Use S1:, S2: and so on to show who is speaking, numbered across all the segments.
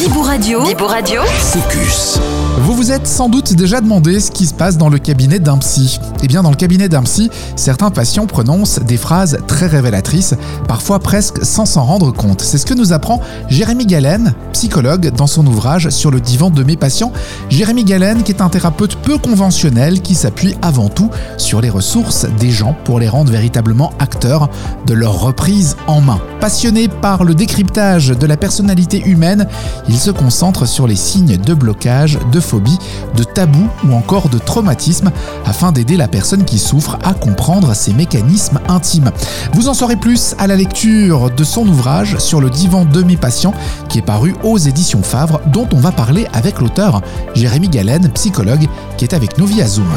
S1: Bibou Radio. Bibou Radio.
S2: Focus.
S3: Vous vous êtes sans doute déjà demandé ce qui se passe dans le cabinet d'un psy. Eh bien, dans le cabinet d'un psy, certains patients prononcent des phrases très révélatrices, parfois presque sans s'en rendre compte. C'est ce que nous apprend Jérémy Galen, psychologue, dans son ouvrage Sur le divan de mes patients. Jérémy Galen, qui est un thérapeute peu conventionnel, qui s'appuie avant tout sur les ressources des gens pour les rendre véritablement acteurs de leur reprise en main. Passionné par le décryptage de la personnalité humaine, il se concentre sur les signes de blocage, de phobie, de tabou ou encore de traumatisme afin d'aider la personne qui souffre à comprendre ses mécanismes intimes. Vous en saurez plus à la lecture de son ouvrage sur le divan de mes patients qui est paru aux éditions Favre dont on va parler avec l'auteur Jérémy Galen, psychologue, qui est avec nous via Zoom.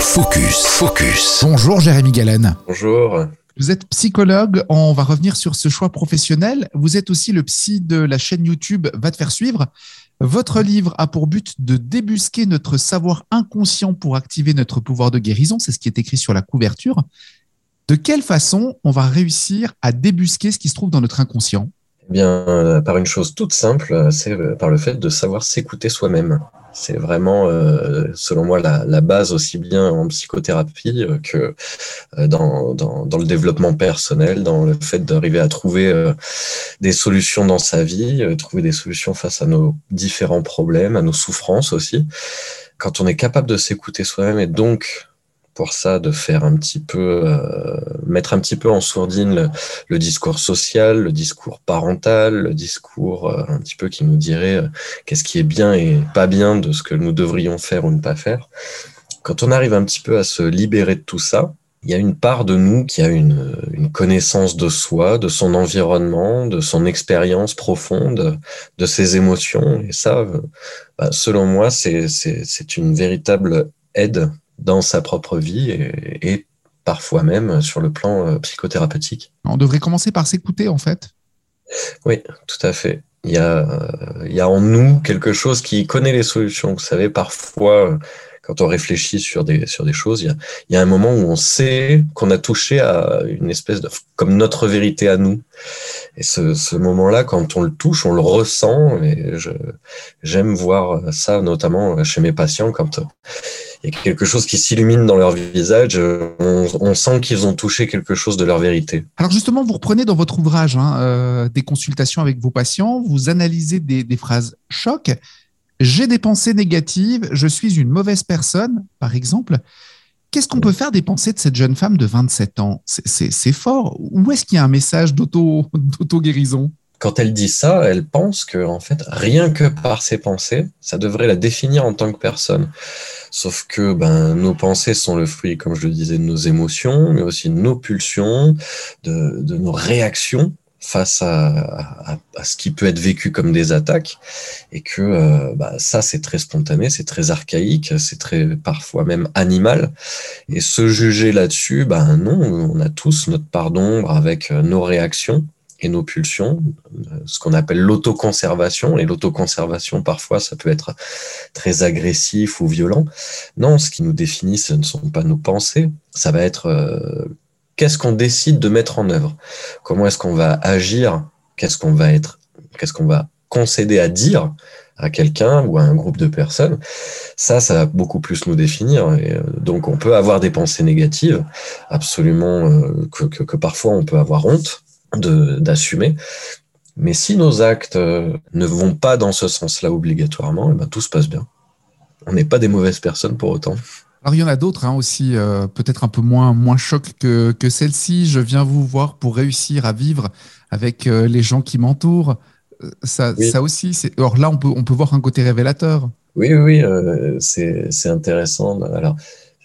S2: Focus. Focus.
S3: Bonjour Jérémy Galen.
S4: Bonjour.
S3: Vous êtes psychologue, on va revenir sur ce choix professionnel. Vous êtes aussi le psy de la chaîne YouTube Va te faire suivre. Votre livre a pour but de débusquer notre savoir inconscient pour activer notre pouvoir de guérison. C'est ce qui est écrit sur la couverture. De quelle façon on va réussir à débusquer ce qui se trouve dans notre inconscient?
S4: Eh bien, euh, par une chose toute simple, euh, c'est euh, par le fait de savoir s'écouter soi-même. C'est vraiment, selon moi, la, base aussi bien en psychothérapie que dans, dans, le développement personnel, dans le fait d'arriver à trouver des solutions dans sa vie, trouver des solutions face à nos différents problèmes, à nos souffrances aussi. Quand on est capable de s'écouter soi-même et donc pour ça de faire un petit peu, euh, mettre un petit peu en sourdine le, discours social, le discours parental, le discours euh, un petit peu qui nous dirait euh, qu'est-ce qui est bien et pas bien de ce que nous devrions faire ou ne pas faire. Quand on arrive un petit peu à se libérer de tout ça, il y a une part de nous qui a une, connaissance de soi, de son environnement, de son expérience profonde, de ses émotions. Et ça, bah, selon moi, c'est une véritable aide dans sa propre vie et, parfois même sur le plan euh, psychothérapeutique.
S3: On devrait commencer par s'écouter en fait.
S4: Oui, tout à fait. Il y, a, il y a en nous quelque chose qui connaît les solutions. Vous savez, parfois, quand on réfléchit sur des, sur des choses, il y, a, il y a un moment où on sait qu'on a touché à une espèce de, comme notre vérité à nous. Et ce, ce moment-là, quand on le touche, on le ressent. Et j'aime voir ça, notamment chez mes patients, quand il y a quelque chose qui s'illumine dans leur visage, on, sent qu'ils ont touché quelque chose de leur vérité.
S3: Alors justement, vous reprenez dans votre ouvrage hein, euh, des consultations avec vos patients, vous analysez des, des phrases choc. J'ai des pensées négatives, je suis une mauvaise personne, par exemple. Qu'est-ce qu'on peut faire des pensées de cette jeune femme de 27 ans? C'est fort. Où est-ce qu'il y a un message d'auto-guérison?
S4: Quand elle dit ça, elle pense que, en fait, rien que par ses pensées, ça devrait la définir en tant que personne. Sauf que ben, nos pensées sont le fruit, comme je le disais, de nos émotions, mais aussi de nos pulsions, de, nos réactions face à, ce qui peut être vécu comme des attaques. Et que euh, bah, ça c'est très spontané, c'est très archaïque, c'est très parfois même animal. Et se juger là-dessus, ben non, on a tous notre part d'ombre avec euh, nos réactions et nos pulsions, ce qu'on appelle l'autoconservation. Et l'autoconservation, parfois, ça peut être très agressif ou violent. Non, ce qui nous définit, ce ne sont pas nos pensées. Ça va être euh, qu'est-ce qu'on décide de mettre en œuvre? Comment est-ce qu'on va agir? Qu'est-ce qu'on va être Qu'est-ce qu'on va concéder à dire à quelqu'un ou à un groupe de personnes, ça, ça va beaucoup plus nous définir. Euh, donc, on peut avoir des pensées négatives, absolument, euh, que parfois on peut avoir honte, d'assumer. Mais si nos actes euh, ne vont pas dans ce sens-là obligatoirement, et eh ben, tout se passe bien. On n'est pas des mauvaises personnes pour autant.
S3: Alors il y en a d'autres hein, aussi, euh, peut-être un peu moins, moins choc que, que celle-ci. Je viens vous voir pour réussir à vivre avec euh, les gens qui m'entourent. Ça, ça aussi, c'est. Or là, on peut, on peut voir un côté révélateur.
S4: Oui, oui, oui c'est intéressant. Alors,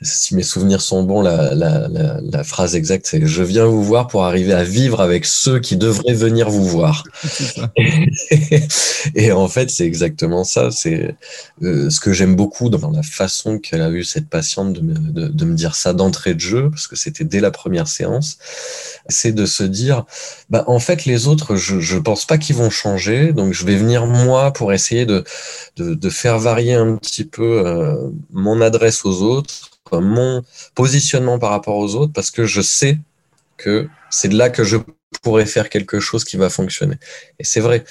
S4: si mes souvenirs sont bons, la, la, la, la phrase exacte, c'est Je viens vous voir pour arriver à vivre avec ceux qui devraient venir vous voir. et en fait, c'est exactement ça. C'est euh, ce que j'aime beaucoup dans la façon qu'elle a eu cette patiente de me, de, de me dire ça d'entrée de jeu, parce que c'était dès la première séance, c'est de se dire bah, en fait, les autres, je ne pense pas qu'ils vont changer, donc je vais venir moi pour essayer de, de, de faire varier un petit peu euh, mon adresse aux autres mon positionnement par rapport aux autres parce que je sais que c'est de là que je pourrais faire quelque chose qui va fonctionner. Et c'est vrai,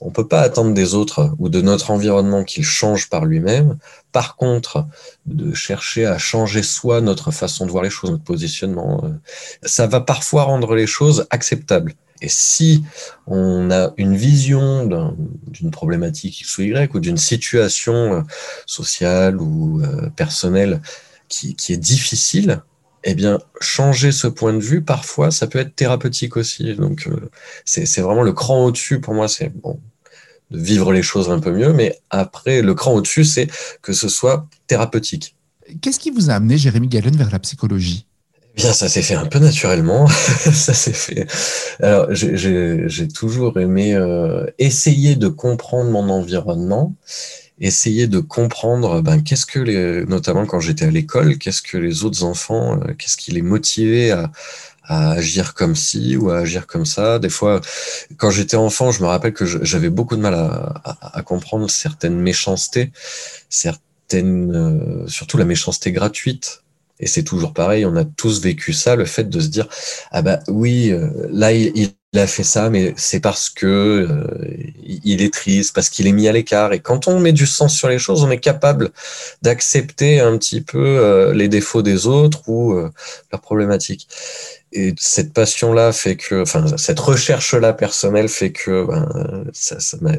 S4: on peut pas attendre des autres ou de notre environnement qu'il change par lui-même. Par contre, de chercher à changer soi notre façon de voir les choses, notre positionnement, euh, ça va parfois rendre les choses acceptables. Et si on a une vision d'une problématique X ou Y ou d'une situation euh, sociale ou euh, personnelle qui, qui est difficile, eh bien, changer ce point de vue, parfois, ça peut être thérapeutique aussi. Donc, euh, c'est vraiment le cran au-dessus. Pour moi, c'est bon, de vivre les choses un peu mieux, mais après, le cran au-dessus, c'est que ce soit thérapeutique.
S3: Qu'est-ce qui vous a amené, Jérémy Galen, vers la psychologie?
S4: Eh Bien, ça s'est fait un peu naturellement. ça s'est fait. Alors, j'ai toujours aimé euh, essayer de comprendre mon environnement essayer de comprendre ben, qu'est-ce que les, notamment quand j'étais à l'école, qu'est-ce que les autres enfants, euh, qu'est-ce qui les motivait à, à agir comme ci ou à agir comme ça. Des fois, quand j'étais enfant, je me rappelle que j'avais beaucoup de mal à, à, à, comprendre certaines méchancetés, certaines, euh, surtout la méchanceté gratuite. Et c'est toujours pareil, on a tous vécu ça, le fait de se dire ah bah oui, euh, là il, il a fait ça, mais c'est parce que euh, il est triste, parce qu'il est mis à l'écart. Et quand on met du sens sur les choses, on est capable d'accepter un petit peu euh, les défauts des autres ou euh, leurs problématiques. Et cette passion-là fait que, enfin, cette recherche-là personnelle fait que ben, ça m'a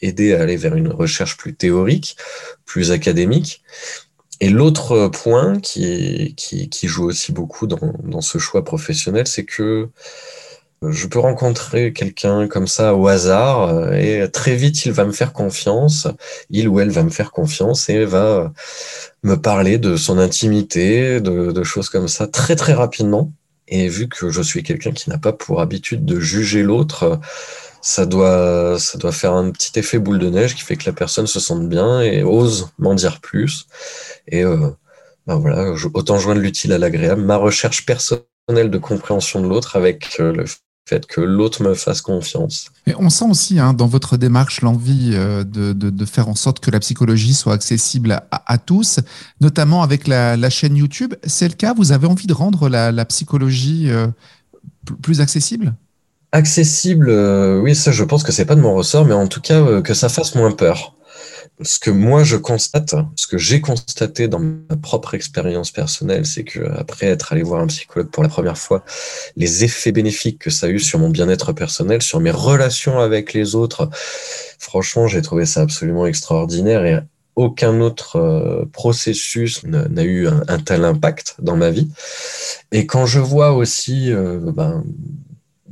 S4: aidé à aller vers une recherche plus théorique, plus académique. Et l'autre point qui, qui, qui, joue aussi beaucoup dans, dans ce choix professionnel, c'est que je peux rencontrer quelqu'un comme ça au hasard euh, et très vite il va me faire confiance, il ou elle va me faire confiance et va me parler de son intimité, de, choses comme ça très très rapidement. Et vu que je suis quelqu'un qui n'a pas pour habitude de juger l'autre, ça doit, faire un petit effet boule de neige qui fait que la personne se sente bien et ose m'en dire plus. Et euh, ben voilà, autant joindre l'utile à l'agréable. Ma recherche personnelle de compréhension de l'autre avec euh, le fait que l'autre me fasse confiance.
S3: Et on sent aussi hein, dans votre démarche l'envie euh, de, de, de, faire en sorte que la psychologie soit accessible à, à tous, notamment avec la, la, chaîne YouTube. C'est le cas? Vous avez envie de rendre la, la psychologie euh, plus accessible?
S4: Accessible, euh, oui, ça je pense que c'est pas de mon ressort, mais en tout cas euh, que ça fasse moins peur ce que moi je constate, ce que j'ai constaté dans ma propre expérience personnelle, c'est que après être allé voir un psychologue pour la première fois, les effets bénéfiques que ça a eu sur mon bien-être personnel, sur mes relations avec les autres, franchement, j'ai trouvé ça absolument extraordinaire et aucun autre euh, processus n'a eu un, tel impact dans ma vie. Et quand je vois aussi euh, ben,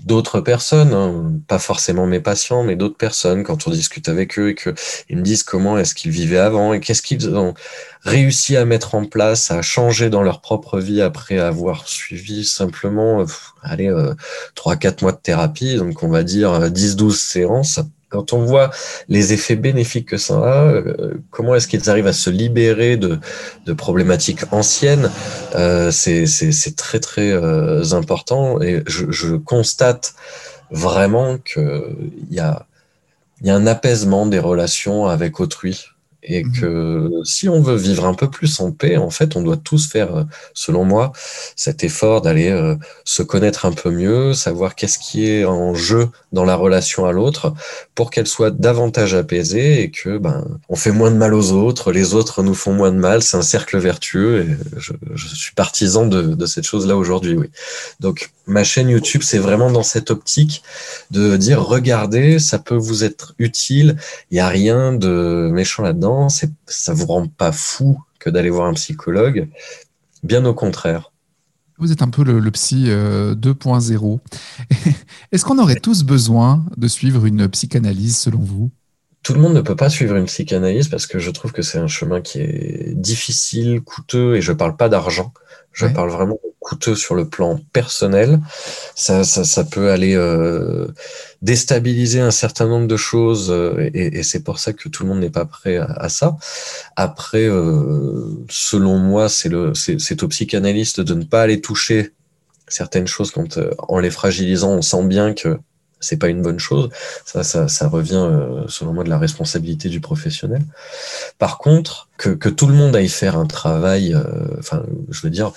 S4: d'autres personnes, hein, pas forcément mes patients, mais d'autres personnes, quand on discute avec eux et qu'ils me disent comment est-ce qu'ils vivaient avant et qu'est-ce qu'ils ont réussi à mettre en place, à changer dans leur propre vie après avoir suivi simplement, allez, euh, 3-4 mois de thérapie, donc on va dire 10-12 euh, séances quand on voit les effets bénéfiques que ça a, euh, comment est-ce qu'ils arrivent à se libérer de, de problématiques anciennes, euh, c'est très très euh, important. Et je, je constate vraiment qu'il y a, y a un apaisement des relations avec autrui et mmh que si on veut vivre un peu plus en paix, en fait, on doit tous faire, euh, selon moi, cet effort d'aller euh, se connaître un peu mieux, savoir qu'est-ce qui est en jeu dans la relation à l'autre, pour qu'elle soit davantage apaisée et que ben on fait moins de mal aux autres, les autres nous font moins de mal. C'est un cercle vertueux et je, je suis partisan de, de cette chose-là aujourd'hui. Oui. Donc ma chaîne YouTube, c'est vraiment dans cette optique de dire regardez, ça peut vous être utile. Il y a rien de méchant là-dedans. Ça vous rend pas fou que d'aller voir un psychologue. Bien au contraire.
S3: Vous êtes un peu le, le psy 2.0. Euh, Est-ce qu'on aurait tous besoin de suivre une psychanalyse selon vous?
S4: Tout le monde ne peut pas suivre une psychanalyse parce que je trouve que c'est un chemin qui est difficile, coûteux, et je parle pas d'argent. Je ouais. parle vraiment coûteux sur le plan personnel. Ça, ça, ça peut aller euh, déstabiliser un certain nombre de choses euh, et, et c'est pour ça que tout le monde n'est pas prêt à, à ça. Après, euh, selon moi, c'est le, c'est au psychanalyste de ne pas aller toucher certaines choses quand, euh, en les fragilisant, on sent bien que c'est pas une bonne chose. Ça, ça, ça revient, euh, selon moi, de la responsabilité du professionnel. Par contre, que, que tout le monde aille faire un travail, euh, enfin, je veux dire,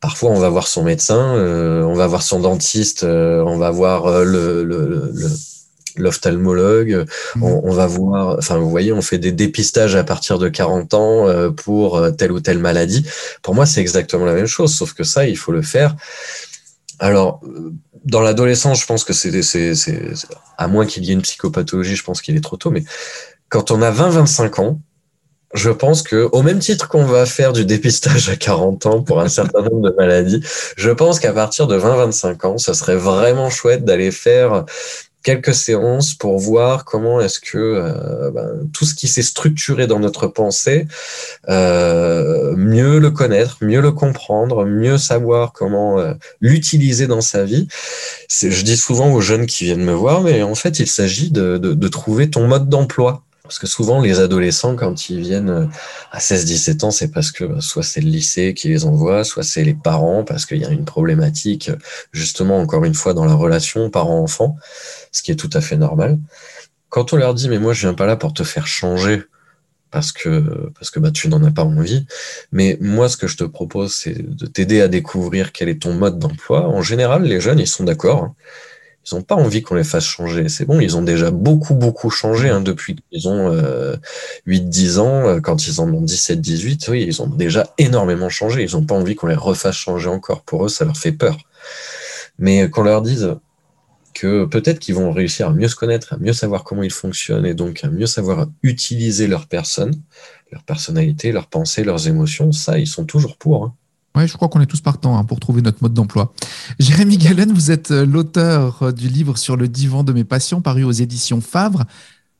S4: parfois on va voir son médecin, on va voir son dentiste, on va voir le, le, le l'ophtalmologue, mmh. on, va voir, enfin vous voyez, on fait des dépistages à partir de 40 ans euh, pour euh, telle ou telle maladie. Pour moi, c'est exactement la même chose, sauf que ça, il faut le faire. Alors, euh, dans l'adolescence, je pense que c'est, à moins qu'il y ait une psychopathologie, je pense qu'il est trop tôt, mais quand on a 20-25 ans, je pense que, au même titre qu'on va faire du dépistage à 40 ans pour un certain nombre de maladies, je pense qu'à partir de 20-25 ans, ça serait vraiment chouette d'aller faire quelques séances pour voir comment est-ce que euh, ben, tout ce qui s'est structuré dans notre pensée, euh, mieux le connaître, mieux le comprendre, mieux savoir comment euh, l'utiliser dans sa vie. Je dis souvent aux jeunes qui viennent me voir, mais en fait, il s'agit de, de, de trouver ton mode d'emploi. Parce que souvent, les adolescents, quand ils viennent euh, à 16-17 ans, c'est parce que bah, soit c'est le lycée qui les envoie, soit c'est les parents, parce qu'il y a une problématique, justement, encore une fois, dans la relation parent-enfant, ce qui est tout à fait normal. Quand on leur dit, mais moi, je viens pas là pour te faire changer, parce que, parce que bah, tu n'en as pas envie, mais moi, ce que je te propose, c'est de t'aider à découvrir quel est ton mode d'emploi. En général, les jeunes, ils sont d'accord. Hein ils n'ont pas envie qu'on les fasse changer. C'est bon, ils ont déjà beaucoup, beaucoup changé hein, depuis qu'ils ont euh, 8-10 ans. Euh, quand ils en ont 17-18, oui, ils ont déjà énormément changé. Ils n'ont pas envie qu'on les refasse changer encore. Pour eux, ça leur fait peur. Mais qu'on leur dise que peut-être qu'ils vont réussir à mieux se connaître, à mieux savoir comment ils fonctionnent et donc à mieux savoir utiliser leur personne, leur personnalité, leurs pensées, leurs émotions, ça, ils sont toujours pour. Hein.
S3: Oui, je crois qu'on est tous partants hein, pour trouver notre mode d'emploi. Jérémy Galen, vous êtes euh, l'auteur euh, du livre sur le divan de mes patients paru aux éditions Favre.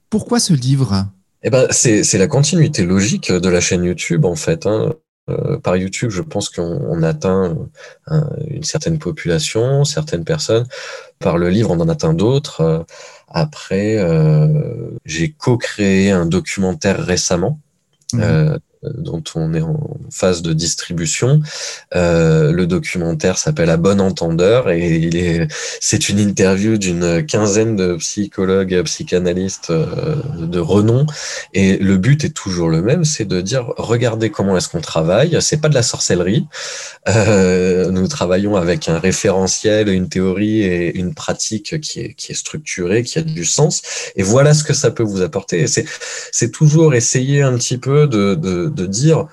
S3: Pourquoi ce livre?
S4: Eh ben, c'est la continuité logique de la chaîne YouTube, en fait. Hein. Euh, par YouTube, je pense qu'on atteint une certaine population, certaines personnes. Par le livre, on en atteint d'autres. après, j'ai co-créé un documentaire récemment. Mmh dont on est en phase de distribution. Euh, le documentaire s'appelle À bon entendeur et il est, c'est une interview d'une quinzaine de psychologues, psychanalystes euh, de renom. Et le but est toujours le même, c'est de dire regardez comment est-ce qu'on travaille. C'est pas de la sorcellerie. Euh, nous travaillons avec un référentiel, une théorie et une pratique qui est, qui est structurée, qui a du sens. Et voilà ce que ça peut vous apporter. C'est, c'est toujours essayer un petit peu de, de de dire,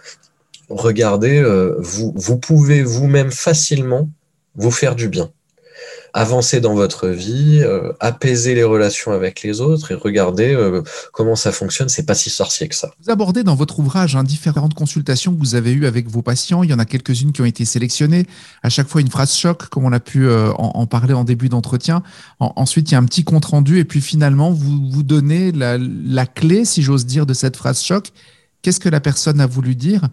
S4: regardez, euh, vous, vous pouvez vous-même facilement vous faire du bien. Avancer dans votre vie, euh, apaiser les relations avec les autres et regarder euh, comment ça fonctionne. C'est pas si sorcier que ça.
S3: Vous abordez dans votre ouvrage hein, différentes consultations que vous avez eues avec vos patients. Il y en a quelques-unes qui ont été sélectionnées. À chaque fois, une phrase choc, comme on a pu en, parler en début d'entretien. ensuite, il y a un petit compte rendu et puis finalement, vous vous donnez la, la clé, si j'ose dire, de cette phrase choc Qu'est-ce que la personne a voulu dire?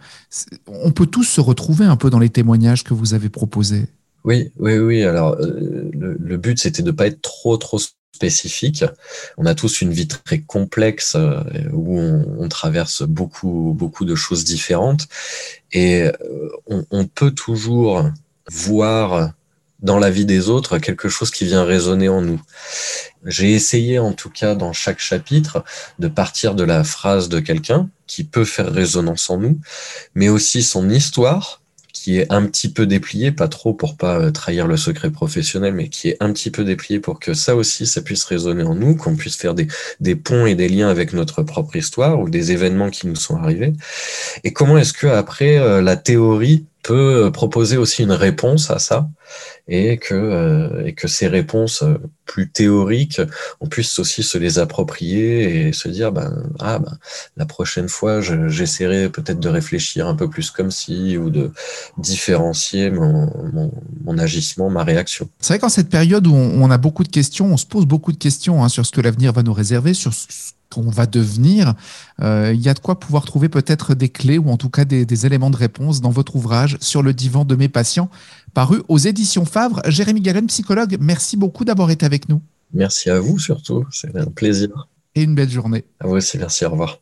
S3: On peut tous se retrouver un peu dans les témoignages que vous avez proposés.
S4: Oui, oui, oui. Alors, euh, le, but, c'était de ne pas être trop, trop spécifique. On a tous une vie très complexe euh, où on, traverse beaucoup, beaucoup de choses différentes. Et euh, on, peut toujours voir dans la vie des autres quelque chose qui vient résonner en nous. J'ai essayé en tout cas dans chaque chapitre de partir de la phrase de quelqu'un qui peut faire résonance en nous, mais aussi son histoire qui est un petit peu dépliée, pas trop pour pas euh, trahir le secret professionnel, mais qui est un petit peu dépliée pour que ça aussi, ça puisse résonner en nous, qu'on puisse faire des, des ponts et des liens avec notre propre histoire ou des événements qui nous sont arrivés. Et comment est-ce que après euh, la théorie euh, proposer aussi une réponse à ça et que, euh, ces réponses euh, plus théoriques, on puisse aussi se les approprier et se dire, ben, ah, ben, la prochaine fois, j'essaierai peut-être de réfléchir un peu plus comme si ou de différencier mon agissement, ma réaction.
S3: C'est vrai qu'en cette période où on, a beaucoup de questions, on se pose beaucoup de questions hein, sur ce que l'avenir va nous réserver, sur ce qu'on va devenir, euh, il y a de quoi pouvoir trouver peut-être des clés ou en tout cas des, des, éléments de réponse dans votre ouvrage sur le divan de mes patients, paru aux éditions Favre. Jérémy Galen, psychologue, merci beaucoup d'avoir été avec nous.
S4: Merci à vous surtout, c'est un plaisir.
S3: Et une belle journée.
S4: À vous aussi, merci, au revoir.